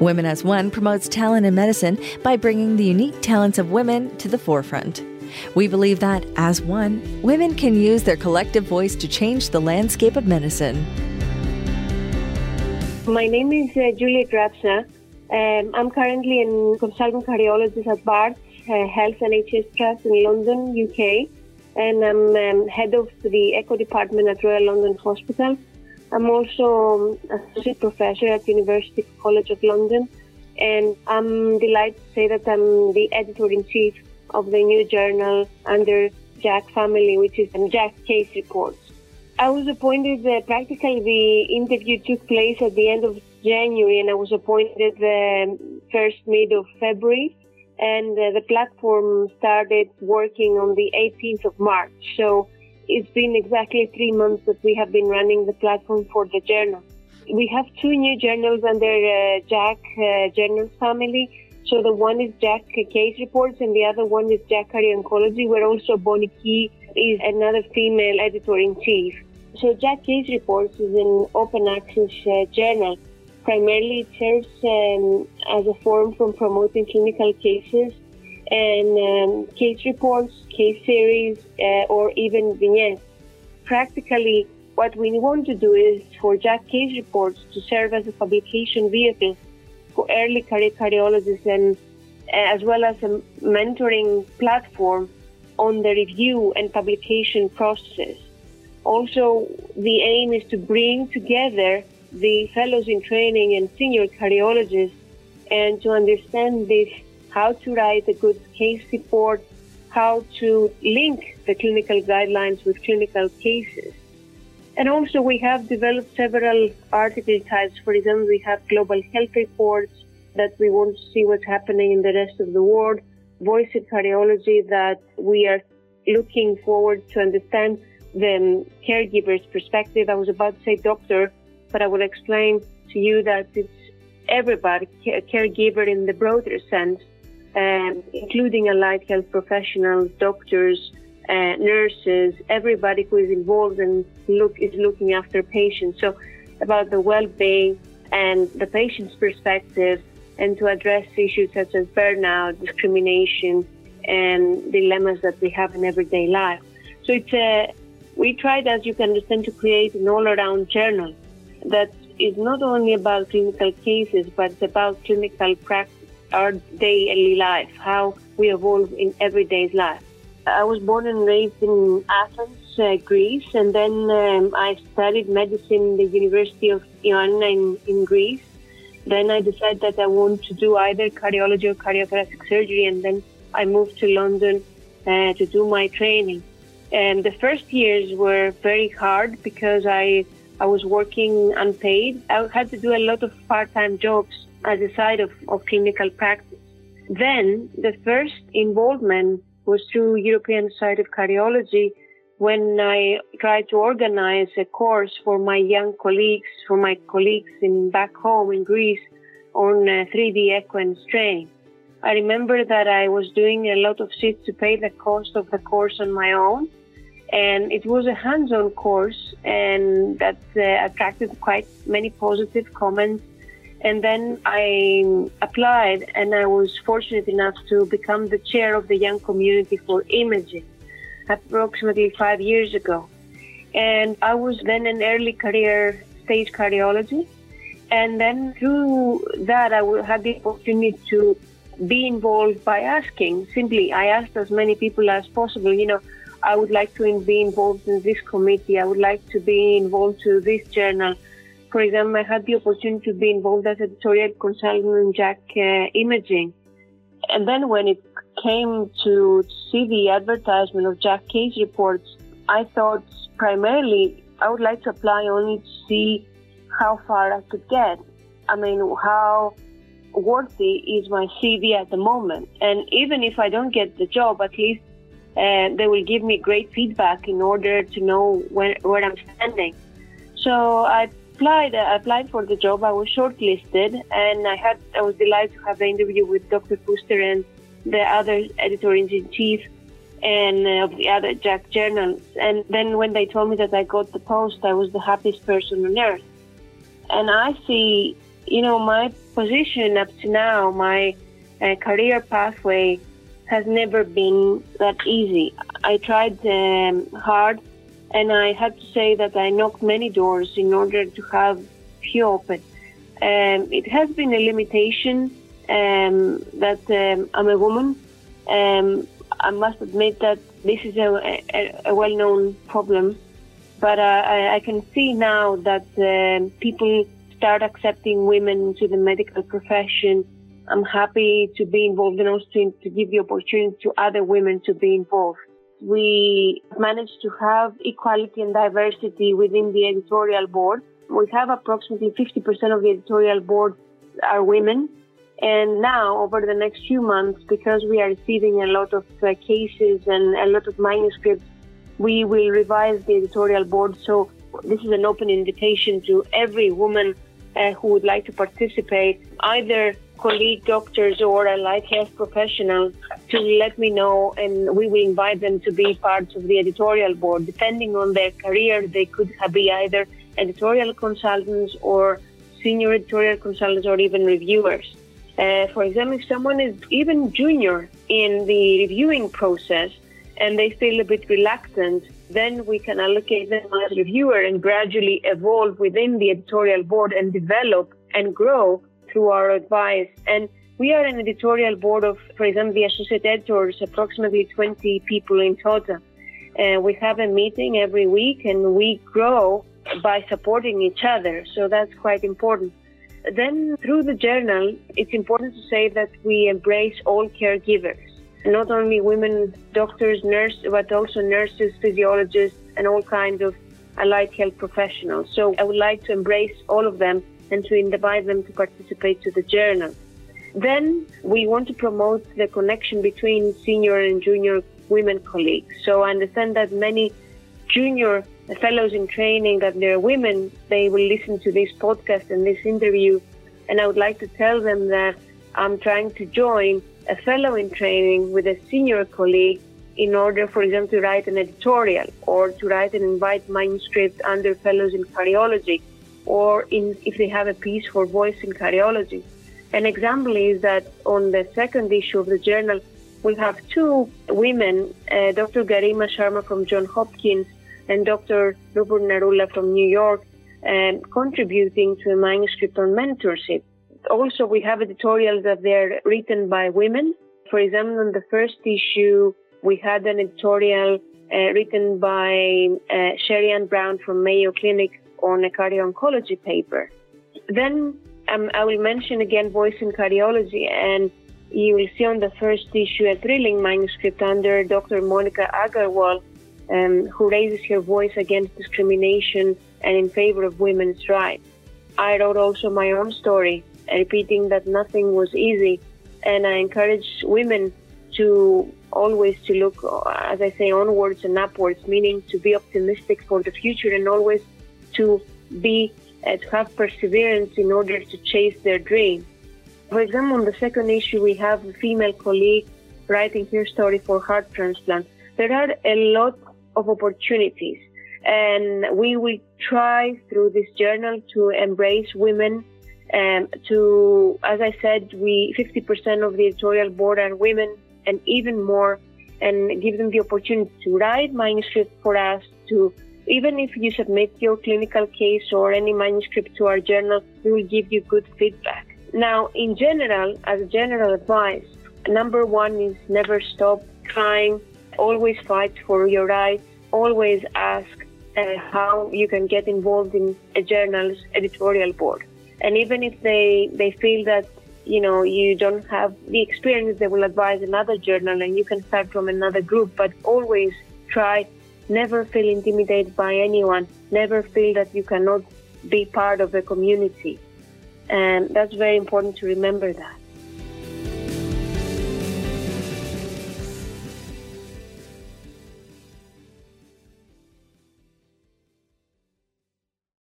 Women as One promotes talent in medicine by bringing the unique talents of women to the forefront. We believe that, as one, women can use their collective voice to change the landscape of medicine. My name is uh, Julia Grapsa. Um, I'm currently a consultant cardiologist at Barts uh, Health NHS Trust in London, UK, and I'm um, head of the Echo Department at Royal London Hospital. I'm also associate professor at University College of London, and I'm delighted to say that I'm the editor in chief of the new journal under JACC Family, which is JACC Case Reports. I was appointed, uh, practically the interview took place at the end of January and I was appointed the um, first mid of February and uh, the platform started working on the 18th of March. So it's been exactly three months that we have been running the platform for the journal. We have two new journals under uh, JACC uh, Journal family. So the one is JACC Case Reports and the other one is JACC Cardio Oncology, where also Bonnie Ky is another female editor in chief. So Jack Case Reports is an open access uh, journal Primarily, it serves um, as a forum for promoting clinical cases and um, case reports, case series, uh, or even vignettes. Practically, what we want to do is for JACC case reports to serve as a publication vehicle for early career cardiologists and uh, as well as a mentoring platform on the review and publication process. Also, the aim is to bring together the fellows in training and senior cardiologists and to understand this, how to write a good case report, how to link the clinical guidelines with clinical cases. And also we have developed several article types. For example, we have global health reports that we want to see what's happening in the rest of the world, voice in cardiology that we are looking forward to understand the um, caregiver's perspective. I was about to say doctor, but I will explain to you that it's everybody, a caregiver in the broader sense, um, including allied health professionals, doctors, uh, nurses, everybody who is involved and look is looking after patients. So about the well-being and the patient's perspective, and to address issues such as burnout, discrimination, and dilemmas that we have in everyday life. So it's a we tried, as you can understand, to create an all-around journal that is not only about clinical cases, but it's about clinical practice, our daily life, how we evolve in everyday life. I was born and raised in Athens, uh, Greece, and then um, I studied medicine in the University of Ioannina in, in Greece. Then I decided that I want to do either cardiology or cardiothoracic surgery, and then I moved to London uh, to do my training. And the first years were very hard because I I was working unpaid. I had to do a lot of part-time jobs as a side of, of clinical practice. Then the first involvement was through European Society of Cardiology when I tried to organize a course for my young colleagues, for my colleagues in back home in Greece on uh, 3D echo and strain. I remember that I was doing a lot of shifts to pay the cost of the course on my own and it was a hands-on course and that uh, attracted quite many positive comments and then I applied and I was fortunate enough to become the chair of the young community for imaging approximately five years ago. And I was then an early career stage cardiology. And then through that, I had the opportunity to be involved by asking. Simply, I asked as many people as possible, you know, I would like to be involved in this committee. I would like to be involved to this journal. For example, I had the opportunity to be involved as editorial consultant in JACC uh, Imaging. And then when it came to see the advertisement of JACC Case reports, I thought primarily I would like to apply only to see how far I could get. I mean, how worthy is my CV at the moment. And even if I don't get the job, at least uh, they will give me great feedback in order to know where, where I'm standing. So I applied. I applied for the job. I was shortlisted, and I had. I was delighted to have the interview with Dr. Fuster and the other editor in chief and uh, of the other JACC journals. And then when they told me that I got the post, I was the happiest person on earth. And I see you know, my position up to now, my uh, career pathway has never been that easy. I tried um, hard, and I have to say that I knocked many doors in order to have few open. Um, it has been a limitation um, that um, I'm a woman. Um, I must admit that this is a, a, a well-known problem, but uh, I, I, can see now that um, people start accepting women to the medical profession. I'm happy to be involved and also to, to give the opportunity to other women to be involved. We managed to have equality and diversity within the editorial board. We have approximately 50% of the editorial board are women. And now, over the next few months, because we are receiving a lot of uh, cases and a lot of manuscripts, we will revise the editorial board. So this is an open invitation to every woman uh, who would like to participate, either colleague doctors or allied health professionals, to let me know, and we will invite them to be part of the editorial board. Depending on their career, they could be either editorial consultants or senior editorial consultants or even reviewers. Uh, for example, if someone is even junior in the reviewing process and they feel a bit reluctant, then we can allocate them as a reviewer and gradually evolve within the editorial board and develop and grow through our advice. And we are an editorial board of, for example, the associate editors, approximately 20 people in total. Uh, we have a meeting every week and we grow by supporting each other. So that's quite important. Then through the journal, it's important to say that we embrace all caregivers, not only women doctors, nurses, but also nurses, physiologists, and all kinds of allied health professionals. So I would like to embrace all of them and to invite them to participate to the journal. Then we want to promote the connection between senior and junior women colleagues. So I understand that many junior fellows in training that they're women, they will listen to this podcast and this interview. And I would like to tell them that I'm trying to join a fellow in training with a senior colleague in order for example, to write an editorial or to write an invite manuscript under fellows in cardiology or in, if they have a piece for voice in cardiology. An example is that on the second issue of the journal, we have two women, uh, Dr. Garima Sharma from John Hopkins and Dr. Nupur Narula from New York, um, contributing to a manuscript on mentorship. Also, we have editorials that they're written by women. For example, on the first issue, we had an editorial uh, written by uh, Sherry Ann Brown from Mayo Clinic on a cardio oncology paper. Then um, I will mention again voice in cardiology, and you will see on the first issue a thrilling manuscript under Dr. Monica Agarwal um, who raises her voice against discrimination and in favor of women's rights. I wrote also my own story, repeating that nothing was easy, and I encourage women to always to look, as I say, onwards and upwards, meaning to be optimistic for the future and always to be uh, to have perseverance in order to chase their dream. For example, on the second issue, we have a female colleague writing her story for heart transplant. There are a lot of opportunities. And we will try through this journal to embrace women. And to, as I said, we 50% of the editorial board are women, and even more, and give them the opportunity to write manuscript for us. To even if you submit your clinical case or any manuscript to our journal, we will give you good feedback. Now, in general, as general advice, number one is never stop trying always fight for your rights, always ask uh, how you can get involved in a journal's editorial board. And even if they, they feel that, you know, you don't have the experience, they will advise another journal and you can start from another group, but always try, never feel intimidated by anyone, never feel that you cannot be part of a community. And that's very important to remember that.